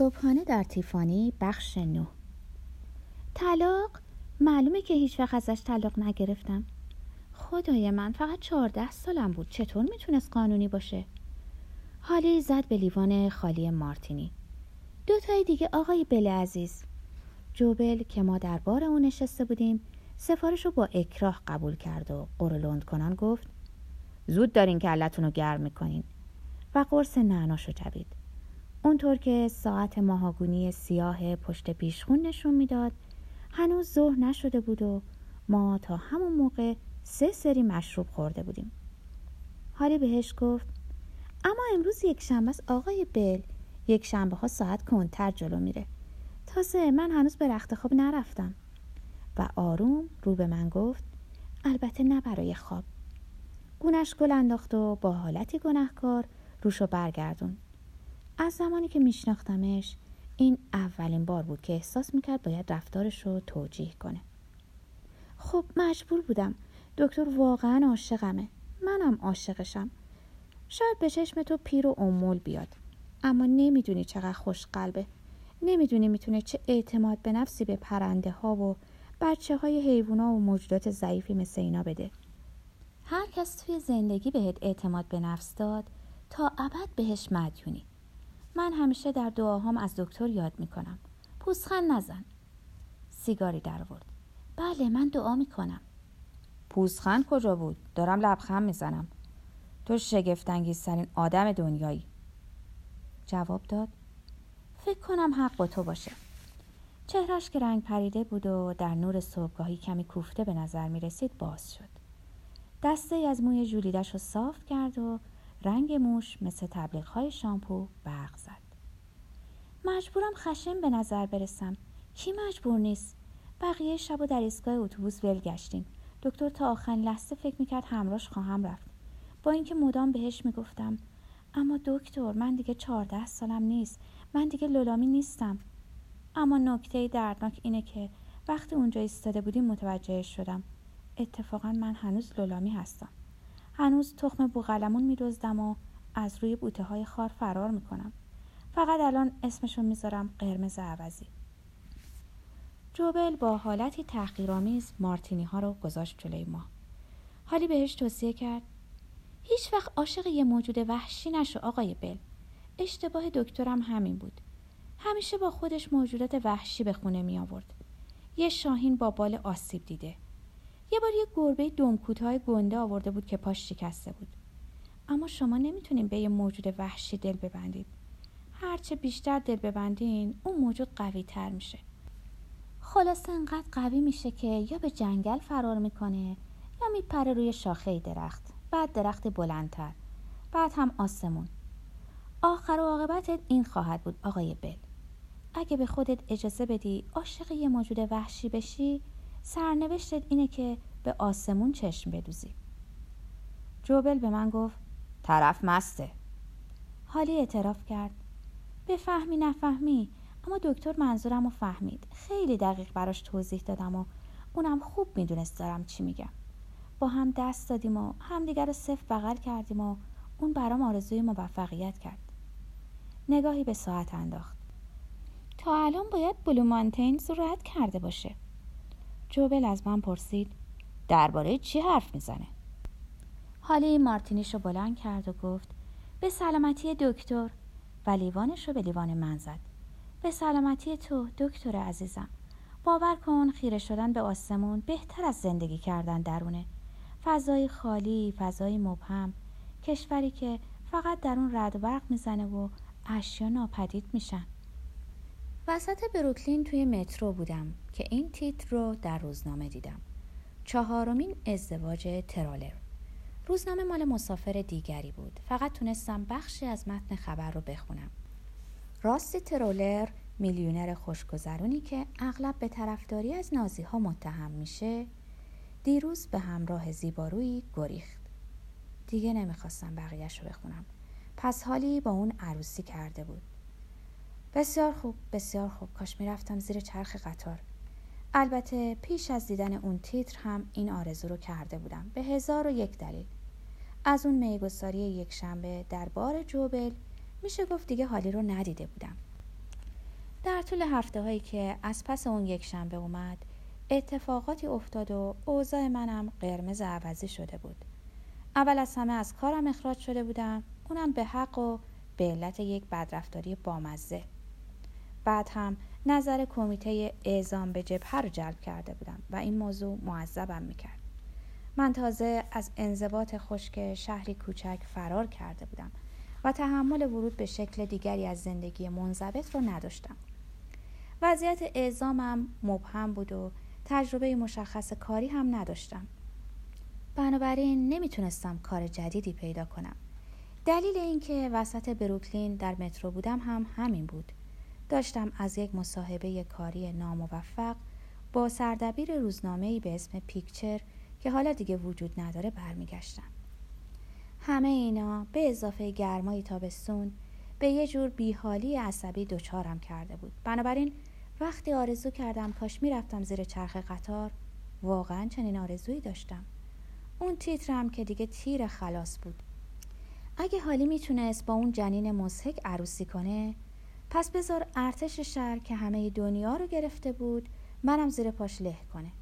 صبحانه در تیفانی بخش نو طلاق؟ معلومه که هیچ وقت ازش طلاق نگرفتم. خدای من فقط چهارده سالم بود. چطور می‌تونست قانونی باشه؟ حالی زد به لیوان خالی مارتینی. دو تای دیگه آقای بل عزیز. جوبل که ما در بار اون نشسته بودیم سفارش رو با اکراه قبول کرد و قرلند کنان گفت زود دارین که علتون رو گرم می‌کنین. و قرص نعناش رو جبید اونطور که ساعت ماهاگونی سیاه پشت پیشخون نشون می‌داد هنوز ظهر نشده بود و ما تا همون موقع سه سری مشروب خورده بودیم. حالی بهش گفت اما امروز یک شنبه آقای بل یک شنبه ها ساعت کنتر جلو میره. تازه من هنوز به رخت خواب نرفتم. و آروم رو به من گفت البته نه برای خواب. گونش گل انداخت و با حالتی گناهکار روشو برگردون از زمانی که میشناختمش این اولین بار بود که احساس می‌کرد باید رفتارش رو توجیه کنه. خب مجبور بودم. دکتر واقعا عاشقمه. منم عاشقشم. شاید به چشم تو پیر و امول بیاد. اما نمی‌دونی چقدر خوش قلبه نمی‌دونی می‌تونه چه اعتماد به نفسی به پرنده ها و بچه های حیوونا و موجودات ضعیفی مثل اینا بده. هر کس توی زندگی بهت اعتماد به نفس داد تا ابد بهش مدیونی. من همیشه در دعاهام از دکتر یاد می‌کنم. پوزخند نزن. سیگاری در آورد. بله من دعا می‌کنم. پوزخند کجا بود؟ دارم لبخند می‌زنم. تو شگفتانگیزترین آدم دنیایی. جواب داد. فکر کنم حق با تو باشه. چهرش که رنگ پریده بود و در نور صبحگاهی کمی کوفته به نظر می رسید باز شد. دسته ای از موی جولیدش رو صاف کرد و رنگ موش مثل تبلیغ های شامپو برق زد. مجبورم خشم به نظر برسم. کی مجبور نیست؟ بقیه شب و در ایستگاه اتوبوس ول گشتیم دکتر تا آخرین لحظه فکر می‌کرد همراش خواهم رفت. با اینکه مدام بهش می‌گفتم اما دکتر من دیگه چهارده سالم نیست. من دیگه لولامی نیستم. اما نکته دردناک اینه که وقتی اونجا ایستاده بودیم متوجه شدم. اتفاقا من هنوز لولامی هستم. هنوز تخم بوغلمون میدزدم و از روی بوته های خار فرار می‌کنم. فقط الان اسمشون می‌ذارم قرمز عوضی. جوبل با حالتی تحقیرآمیز مارتینی ها رو گذاشت جلوی ما. حالی بهش توصیه کرد هیچ وقت عاشق یه موجود وحشی نشو آقای بل. اشتباه دکترم همین بود. همیشه با خودش موجودات وحشی به خونه می آورد یه شاهین با بال آسیب دیده. یه بار یه گربه دمکوتهای گنده آورده بود که پاش شکسته بود. اما شما نمی‌تونین به یه موجود وحشی دل ببندید. هرچه بیشتر دل ببندین اون موجود قوی تر میشه. خلاصه انقدر قوی میشه که یا به جنگل فرار می‌کنه یا میپره روی شاخه درخت. بعد درخت بلندتر. بعد هم آسمون. آخر و عاقبتت این خواهد بود آقای بل. اگه به خودت اجازه بدی عاشق یه موجود وحشی بشی سرنوشتت اینه که به آسمون چشم بدوزی. جوبل به من گفت طرف مسته. حالی اعتراف کرد. بفهمی نفهمی اما دکتر منظورم رو فهمید. خیلی دقیق براش توضیح دادم و اونم خوب می‌دونست دارم چی میگم. با هم دست دادیم و همدیگر رو صف بغل کردیم و اون برام آرزوی موفقیت کرد. نگاهی به ساعت انداخت. تا الان باید بلو مانتینز رو رد کرده باشه. جوبل از من پرسید درباره چی حرف می‌زنه؟ حالی مارتینیش رو بلند کرد و گفت به سلامتی دکتر. و لیوانش رو به لیوان من زد. به سلامتی تو دکتر عزیزم. باور کن خیره شدن به آسمون بهتر از زندگی کردن درونه. فضای خالی فضای مبهم. کشوری که فقط در اون رد برق می‌زنه و اشیا ناپدید میشن. وسط بروکلین توی مترو بودم. که این تیتر رو در روزنامه دیدم. چهارمین ازدواج ترالر. روزنامه مال مسافر دیگری بود. فقط تونستم بخشی از متن خبر رو بخونم. راستی ترولر میلیونر خوشگذرونی که اغلب به طرفداری از نازی ها متهم میشه دیروز به همراه زیبارویی گریخت. دیگه نمی‌خواستم بقیهش رو بخونم. پس حالی با اون عروسی کرده بود. بسیار خوب بسیار خوب. کاش می‌رفتم زیر چرخ قطار. البته پیش از دیدن اون تیتر هم این آرزو رو کرده بودم. به هزار و یک دلیل. از اون میگساری یک شنبه در بار جوبل میشه گفت دیگه حالی رو ندیده بودم. در طول هفته هایی که از پس اون یک شنبه اومد اتفاقاتی افتاد و اوضاع منم قرمز عوضی شده بود. اول از همه از کارم اخراج شده بودم اونم به حق و به علت یک بدرفتاری بامزه. بعد هم نظر کمیته اعزام به جبهه رو جلب کرده بودم و این موضوع معذبم می‌کرد. من تازه از انضباط خشک شهری کوچک فرار کرده بودم و تحمل ورود به شکل دیگری از زندگی منضبط رو نداشتم. وضعیت اعزامم مبهم بود و تجربه مشخص کاری هم نداشتم. بنابراین نمی‌تونستم کار جدیدی پیدا کنم. دلیل اینکه وسط بروکلین در مترو بودم هم همین بود. داشتم از یک مصاحبه کاری ناموفق با سردبیر روزنامه‌ای به اسم پیکچر که حالا دیگه وجود نداره برمیگشتم. همه اینا به اضافه گرمای تابستون به یه جور بیحالی عصبی دچارم کرده بود. بنابراین وقتی آرزو کردم کاش می‌رفتم زیر چرخ قطار واقعا چنین آرزویی داشتم. اون تیترم که دیگه تیر خلاص بود. اگه حالی می‌تونست با اون جنین مزهک عروسی کنه پس بذار ارتش شهر که همه دنیا رو گرفته بود منم زیر پاش له کنه.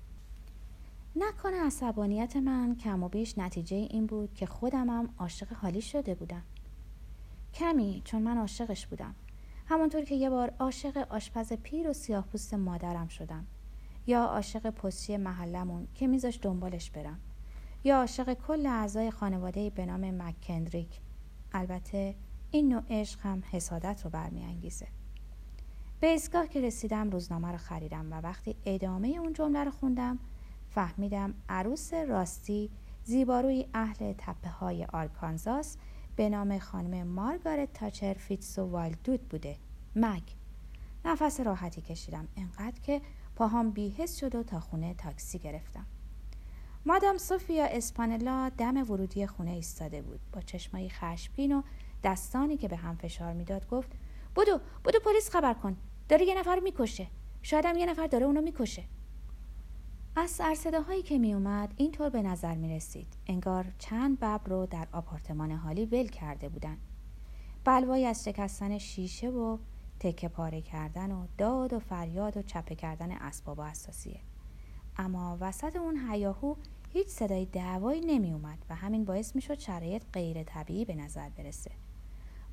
نکنه عصبانیت من کم و بیش نتیجه این بود که خودمم عاشق حالی شده بودم. کمی چون من عاشقش بودم. همونطور که یه بار عاشق آشپز پیر و سیاه پوست مادرم شدم. یا عاشق پستی محلمون که میذاش دنبالش برم. یا عاشق کل اعضای خانواده به نام مکندریک. البته این نوع عشق هم حسادت رو برمیانگیزه. به ایستگاه که رسیدم روزنامه رو خریدم و وقتی ادامه اون جمله رو خوندم فهمیدم عروس راستی زیباروی اهل تپه های آرکانزاس به نام خانم مارگارت تاچر فیتس و والدود بوده. مگ نفس راحتی کشیدم انقدر که پاهام بی‌حس شد و تا خونه تاکسی گرفتم. مادام سوفیا اسپانلا دم ورودی خونه ایستاده بود. با چشمایی خشمگین و دستانی که به هم فشار می‌داد گفت بودو بودو پلیس خبر کن. داره یه نفر می‌کشه. شاید هم یه نفر داره اونو می‌کشه. از سرصده هایی که می اومد اینطور به نظر می رسید انگار چند ببر رو در آپارتمان حالی ول کرده بودن بلوایی از شکستن شیشه و تکه پاره کردن و داد و فریاد و چپه کردن اسباب و اساسیه اما وسط اون هیاهو هیچ صدای دعوایی نمی اومد و همین باعث می شد شرایط غیر طبیعی به نظر برسه.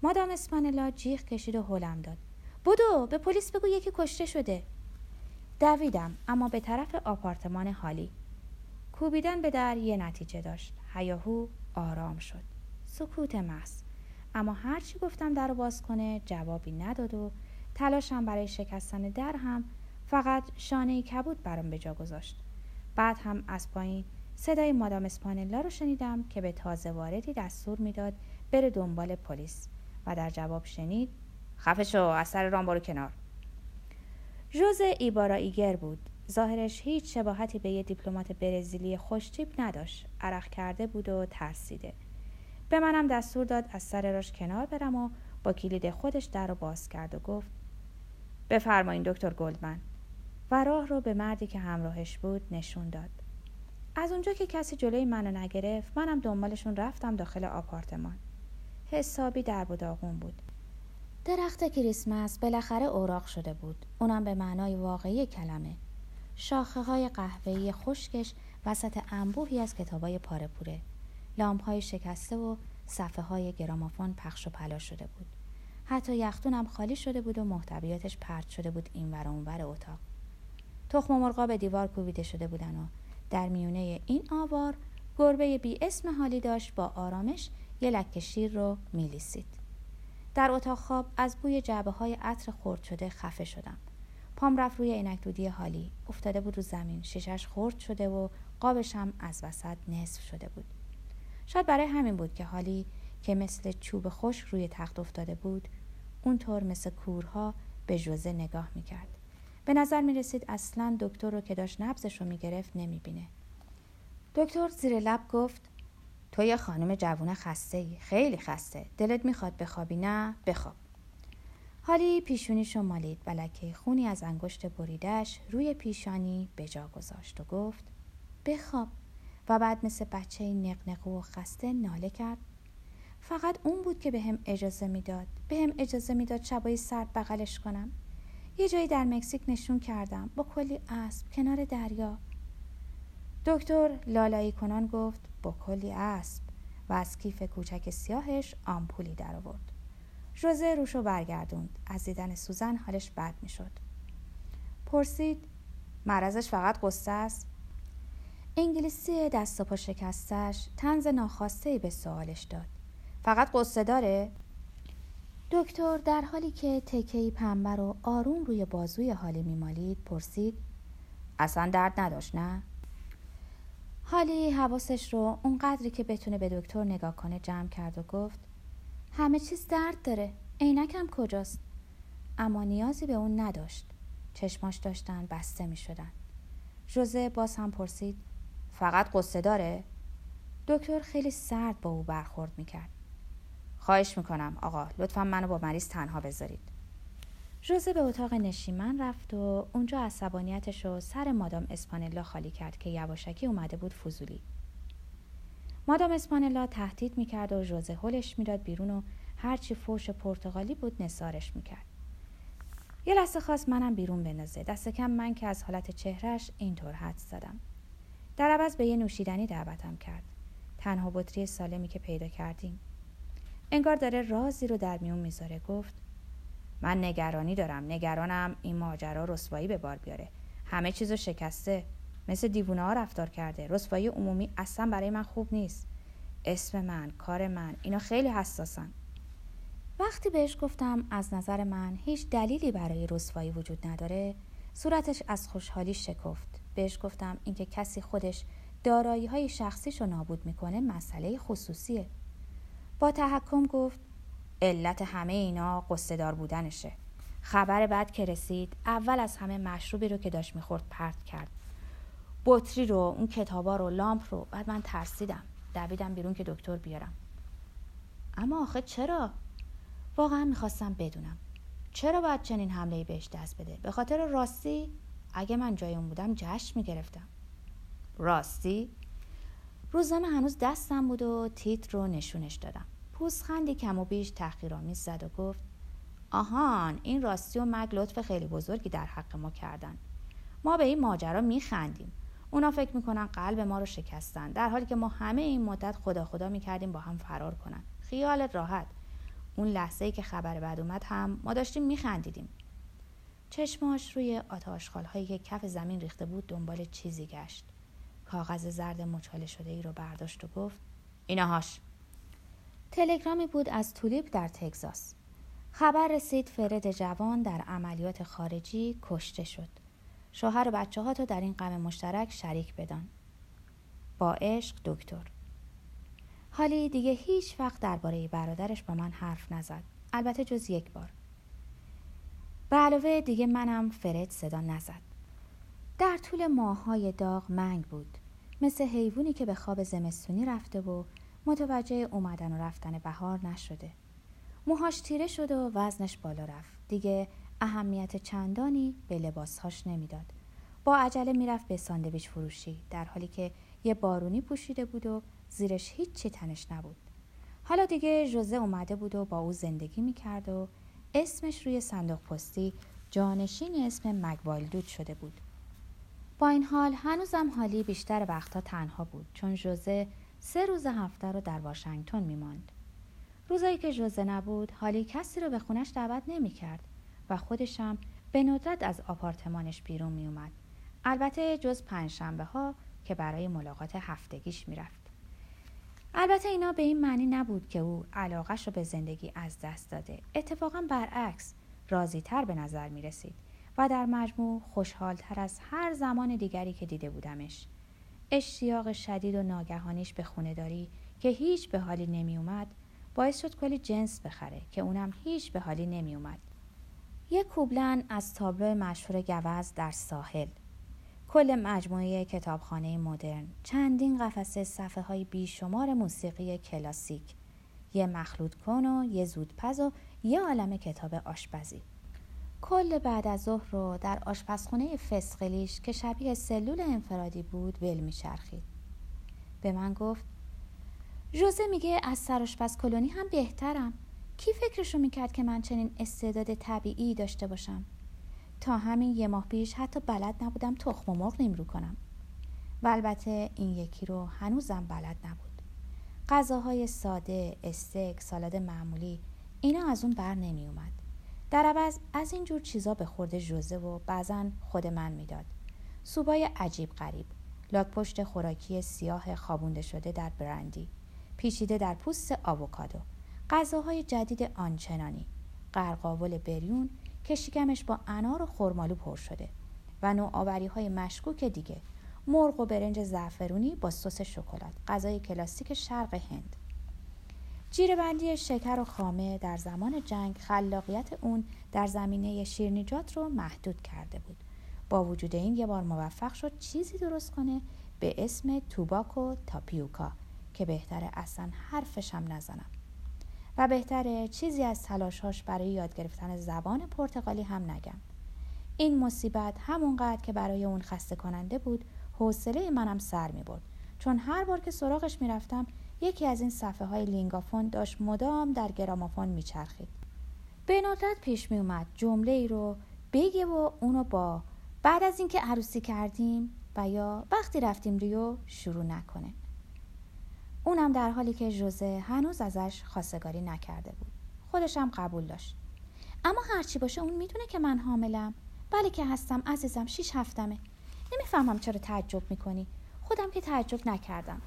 مادام اسپانلا جیغ کشید و هلم داد. بودو به پلیس بگو یکی کشته شده. دویدم اما به طرف آپارتمان حالی. کوبیدن به در یه نتیجه داشت. هیاهو آرام شد. سکوت محض. اما هرچی گفتم در باز کنه جوابی نداد و تلاشم برای شکستن در هم فقط شانه کبود برام به جا گذاشت. بعد هم از پایین صدای مادام اسپانلا رو شنیدم که به تازه واردی دستور می‌داد بره دنبال پلیس و در جواب شنید خفه شو از سر رام برو کنار. ژوز ایبارا ایگر بود. ظاهرش هیچ شباهتی به یه دیپلمات برزیلی خوشتیپ نداشت. عرق کرده بود و ترسیده. به منم دستور داد از سر راش کنار برم و با کلید خودش در رو باز کرد و گفت بفرمایین دکتر گلدمن. و راه رو به مردی که همراهش بود نشون داد. از اونجا که کسی جلوی منو نگرفت منم دنبالشون رفتم داخل آپارتمان. حسابی در و بود. درخت کریسمس بالاخره اوراق شده بود. اونم به معنای واقعی کلمه. شاخه های قهوه‌ای خشکش وسط انبوهی از کتابای پاره پوره. لامپ های شکسته و صفحه های گرامافون پخش و پلا شده بود. حتی یختونم خالی شده بود و محتویاتش پرت شده بود این ور اونور اتاق. تخم مرغا به دیوار کوبیده شده بودن و در میونه این آوار گربه بی اسم حالی داشت با آرامش یه لکه شیر رو میلیسید. در اتاق خواب از بوی جعبه های عطر خرد شده خفه شدم. پام رفت روی عینک دودی حالی. افتاده بود رو زمین. شیشش خرد شده و قابش هم از وسط نصف شده بود. شاید برای همین بود که حالی که مثل چوب خوش روی تخت افتاده بود اونطور مثل کورها به جوزه نگاه می‌کرد. به نظر می رسید اصلا دکتر رو که داشت نبزش رو می گرفت نمی بینه. دکتر زیر لب گفت تو یه خانم جوون خسته ای خیلی خسته. دلت می‌خواد بخوابی؟ نه بخواب. حالی پیشونی مالید. و لکه خونی از انگشت بریدش روی پیشانی به جا گذاشت و گفت بخواب. و بعد مثل بچه نقنقو و خسته ناله کرد. فقط اون بود که به هم اجازه می‌داد. به هم اجازه می‌داد شبای سرد بغلش کنم. یه جایی در مکزیک نشون کردم. با کلی اسب کنار دریا. دکتر لالایی کنان گفت با کلی اسب. و از کیف کوچک سیاهش آمپولی در آورد. ژوزه روشو برگردوند. از دیدن سوزن حالش بد می‌شد. پرسید مرضش فقط قصه است؟ انگلیسی دست و پا شکستش تنز ناخواسته به سوالش داد. فقط قصه داره؟ دکتر در حالی که تکهی پنبه رو آروم روی بازوی حالی میمالید پرسید اصلا درد نداشت نه؟ حالی حواسش رو اونقدری که بتونه به دکتر نگاه کنه جمع کرد و گفت همه چیز درد داره عینکم کجاست؟ اما نیازی به اون نداشت چشماش داشتن بسته می شدن ژوزه باز هم پرسید فقط قصه داره؟ دکتر خیلی سرد با او برخورد می کرد خواهش می‌کنم. آقا لطفا منو با مریض تنها بذارید. ژوزه به اتاق نشیمن رفت و اونجا عصبانیتش رو سر مادام اسپانلا خالی کرد که یواشکی اومده بود فضولی. مادام اسپانلا تهدید می‌کرد و ژوزه هلش می‌داد بیرون و هرچی فوش پرتغالی بود نسارش می‌کرد. یه لحظه خواست منم بیرون بندازه. دست کم من که از حالت چهرش اینطور حد زدم. در عوض به یه نوشیدنی دعوتم کرد. تنها بطری سالمی که پیدا کردیم. انگار داره رازی رو در میون می‌ذاره. گفت من نگرانی دارم نگرانم این ماجرا رسوایی به بار بیاره. همه چیزو شکسته. مثل دیوونه ها رفتار کرده. رسوایی عمومی اصلا برای من خوب نیست. اسم من کار من اینا خیلی حساسن. وقتی بهش گفتم از نظر من هیچ دلیلی برای رسوایی وجود نداره صورتش از خوشحالی شکفت. بهش گفتم اینکه کسی خودش دارایی های شخصیش رو نابود می‌کنه مسئله خصوصیه. با تحکم گفت علت همه اینا قصدار بودنشه. خبر بعد که رسید اول از همه مشروبی رو که داشت می‌خورد پرت کرد. بطری رو اون کتابا رو لامپ رو بعد من ترسیدم. دویدم بیرون که دکتر بیارم. اما آخه چرا؟ واقعا می‌خواستم بدونم. چرا باید چنین حمله بهش دست بده؟ به خاطر راستی اگه من جای اون بودم جشن می‌گرفتم. راستی؟ روزنامه هنوز دستم بود و تیتر رو نشونش دادم. پوزخندی کم و بیش تحقیرآمیز زد و گفت آهان این راستی و مگ لطف خیلی بزرگی در حق ما کردن. ما به این ماجرا میخندیم. اونا فکر می‌کنن قلب ما رو شکستن در حالی که ما همه این مدت خدا خدا می‌کردیم با هم فرار کنن. خیالت راحت. اون لحظه ای که خبر بعد اومد هم ما داشتیم میخندیدیم. چشماش روی آتاشخال هایی که کف زمین ریخته بود دنبال چیزی گشت. کاغذ زرد مچاله شده ای رو برداشت و گفت اینهاش تلگرامی بود از تولیپ در تگزاس. خبر رسید فرد جوان در عملیات خارجی کشته شد. شوهر و بچه ها تو در این غم مشترک شریک بدان. با عشق دکتر. حالی دیگه هیچ وقت درباره برادرش با من حرف نزد. البته جز یک بار. به علاوه دیگه منم فرد صدا نزد. در طول ماهای داغ منگ بود. مثل حیوانی که به خواب زمستونی رفته و متوجه اومدن و رفتن بهار نشده. موهاش تیره شد و وزنش بالا رفت. دیگه اهمیت چندانی به لباسهاش نمی‌داد. با عجله می‌رفت به ساندویچ فروشی در حالی که یه بارونی پوشیده بود و زیرش هیچی تنش نبود. حالا دیگه ژوزه اومده بود و با او زندگی می‌کرد و اسمش روی صندوق پستی جانشین اسم مگوالدود شده بود. با این حال هنوزم حالی بیشتر وقتها تنها بود چون ژوزه سه روز هفته رو در واشنگتن میماند. روزایی که ژوزه نبود حالی کسی رو به خونش دعوت نمی‌کرد و خودشم به ندرت از آپارتمانش بیرون میومد البته جز پنجشنبه ها که برای ملاقات هفتگیش می‌رفت. البته اینا به این معنی نبود که او علاقش رو به زندگی از دست داده. اتفاقا برعکس راضی تر به نظر می رسید و در مجموع خوشحالتر از هر زمان دیگری که دیده بودمش. اشتیاق شدید و ناگهانیش به خونداری که هیچ به حالی نمی اومد باعث شد کلی جنس بخره که اونم هیچ به حالی نمی اومد. یک کوبلن از تابلو مشهور گوز در ساحل. کل مجموعه کتابخانه مدرن چندین قفسه صفحه های بیشمار موسیقی کلاسیک. یه مخلوط کن و یه زودپز و یه عالم کتاب آشپزی. کل بعد از ظهر رو در آشپزخونه فسقلیش که شبیه سلول انفرادی بود ول میچرخید. به من گفت ژوزه میگه از سرآشپز کلونی هم بهترم. کی فکرشو می‌کرد که من چنین استعداد طبیعی داشته باشم؟ تا همین یه ماه پیش حتی بلد نبودم تخم و مرغ نیمرو کنم. و البته این یکی رو هنوزم بلد نبود. غذاهای ساده استیک سالاد معمولی اینا از اون بر نمی اومد در عوض از این جور چیزا به خورده جوزه و بعضا خود من می‌داد. سوبای عجیب غریب. لاک پشت خوراکی سیاه خوابونده شده در برندی. پیچیده در پوست آووکادو. غذاهای جدید آنچنانی. قرقاول بریون که شکمش با انار و خرمالو پر شده. و نوآوری های مشکوک دیگه. مرغ و برنج زعفرونی با سس شکلات. غذای کلاسیک شرق هند. جیرهبندی شکر و خامه در زمان جنگ خلاقیت اون در زمینه شیرنیجات رو محدود کرده بود. با وجود این یه بار موفق شد چیزی درست کنه به اسم توباکو تاپیوکا که بهتره اصلا حرفشم نزنم. و بهتره چیزی از تلاشهاش برای یاد گرفتن زبان پرتغالی هم نگم. این مصیبت همونقدر که برای اون خسته کننده بود حوصله منم سر می برد چون هر بار که سراغش می‌رفتم یکی از این صفحه های لینگافون داشت مدام در گرامافون میچرخید. به ندرت پیش می اومد جمله ای رو بگه و اونو با بعد از اینکه عروسی کردیم و یا وقتی رفتیم ریو شروع نکنه. اونم در حالی که جوزه هنوز ازش خواستگاری نکرده بود. خودشم قبول داشت. اما هرچی باشه اون می‌دونه که من حاملم. بله که هستم عزیزم شیش هفتمه. نمی‌فهمم چرا تعجب می‌کنی. خودم که تعجب نکردم.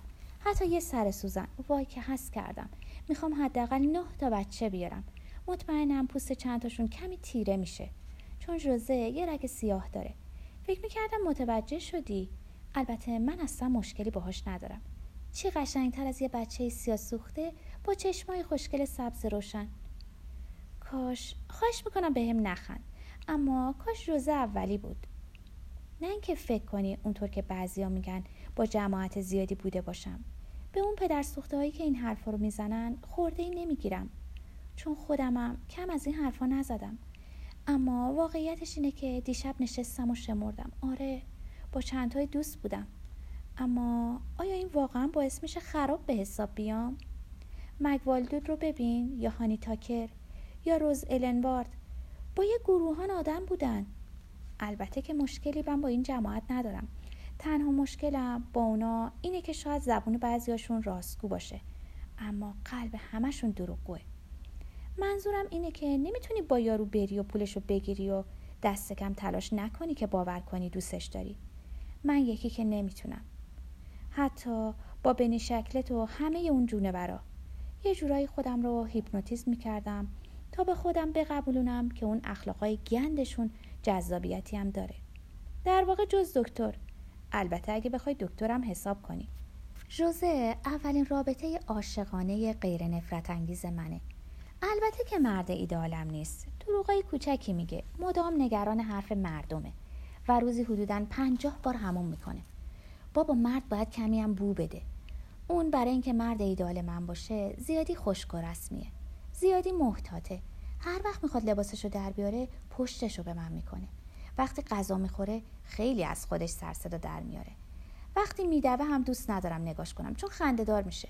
حتی یه سر سوزن. وای که هست کردم. می‌خوام حداقل نه تا بچه بیارم. مطمئنم پوست چندتاشون کمی تیره میشه. چون جوزه یه رگ سیاه داره. فکر می‌کردم متوجه شدی. البته من اصلا مشکلی باهاش ندارم. چی قشنگتر از یه بچه سیاه سوخته با چشمای خوشگل سبز روشن. کاش خواهش می‌کنم به هم نخند. اما کاش روزه اولی بود. نه اینکه فکر کنی اونطور که بعضیا میگن با جماعت زیادی بوده باشم. به اون پدر سوخته هایی که این حرفا رو می‌زنن خورده ای نمی‌گیرم. چون خودمم کم از این حرفا نزدم. اما واقعیتش اینه که دیشب نشستم و شمردم. آره با چندتای دوست بودم. اما آیا این واقعا باعث میشه خراب به حساب بیام؟ مگوالدود رو ببین یا هانی تاکر یا روز النوارد. با یه گروهان آدم بودن. البته که مشکلی من با این جماعت ندارم. تنها مشکلم با اونا اینه که شاید زبون بعضیاشون راستگو باشه اما قلب همشون دروغگوه. منظورم اینه که نمی‌تونی با یارو بری و پولشو بگیری و دست کم تلاش نکنی که باور کنی دوستش داری. من یکی که نمی‌تونم. حتی با بنی شکلت و همه اون برا. یه جورایی خودم رو هیپنوتیزم می‌کردم تا به خودم بقبولونم که اون اخلاقای گندشون جذابیتی هم داره. در واقع جز دکتر. البته اگه بخوای دکترم حساب کنی. جوزه اولین رابطه عاشقانه غیر نفرت انگیز منه. البته که مرد ایدالم نیست. دروغای کوچکی میگه. مدام نگران حرف مردمه. و روزی حدودا پنجاه بار همون می‌کنه. بابا مرد باید کمی هم بو بده. اون برای اینکه مرد ایدال من باشه زیادی خوشگ و رسمیه. زیادی محتاطه. هر وقت می‌خواد لباسشو در بیاره پشتشو به من می‌کنه. وقتی غذا می‌خوره خیلی از خودش سرصدا در میاره. وقتی میدوه هم دوست ندارم نگاش کنم چون خنده دار میشه.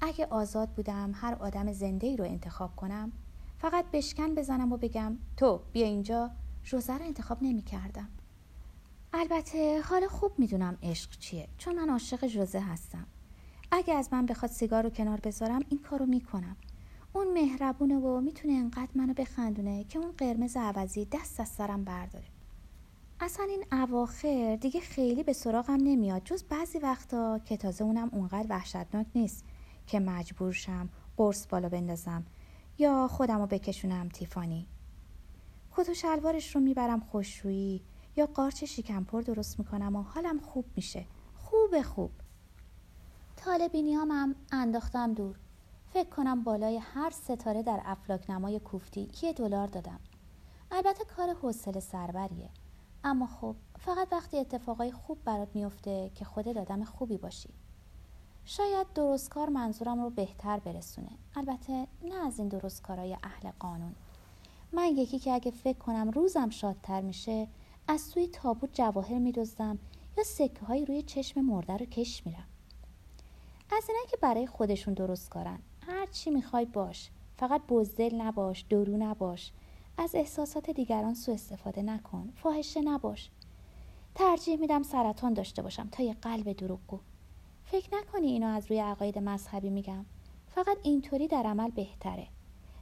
اگه آزاد بودم هر آدم زنده ای رو انتخاب کنم فقط بشکن بزنم و بگم تو بیا اینجا. روزه رو انتخاب نمی کردم. البته حالا خوب می‌دونم عشق چیه چون من عاشق جوزه هستم. اگه از من بخواد سیگار رو کنار بذارم این کارو می‌کنم. اون مهربونه و می‌تونه انقدر منو بخندونه که اون قرمز عوضی دست از سرم برداره. اصلا این اواخر دیگه خیلی به سراغم نمیاد. جز بعضی وقتا که تازه اونم اونقدر وحشتناک نیست که مجبور شم قرص بالا بندازم یا خودم رو بکشونم تیفانی. کت و شلوارش رو می‌برم خوششویی یا قارچ شکمپر درست می‌کنم و حالم خوب میشه. خوب خوب. طالبینیامم انداختم دور. فکر کنم بالای هر ستاره در افلاک نمای کوفتی یه دلار دادم. البته کار حوصله سربریه اما خب فقط وقتی اتفاقای خوب برات میفته که خودت آدم خوبی باشی. شاید درستکار منظورم رو بهتر برسونه. البته نه از این درستکارای اهل قانون. من یکی که اگه فکر کنم روزم شادتر میشه از توی تابوت جواهر میدزدم یا سکه های روی چشم مرده رو کش میرم. از اینه که برای خودشون درست کارن. هر چی می‌خوای باش. فقط بزدل نباش درو نباش. از احساسات دیگران سوء استفاده نکن. فاحشه نباش. ترجیح میدم سرطان داشته باشم تا یه قلب دروغگو. فکر نکنی اینو از روی عقاید مذهبی میگم. فقط اینطوری در عمل بهتره.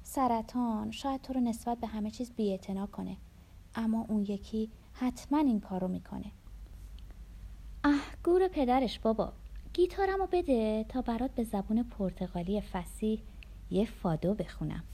سرطان شاید تو رو نسبت به همه چیز بیاعتنا کنه. اما اون یکی حتما این کارو می‌کنه. اه گور پدرش بابا گیتارمو بده تا برات به زبون پرتغالی فسیح یه فادو بخونم.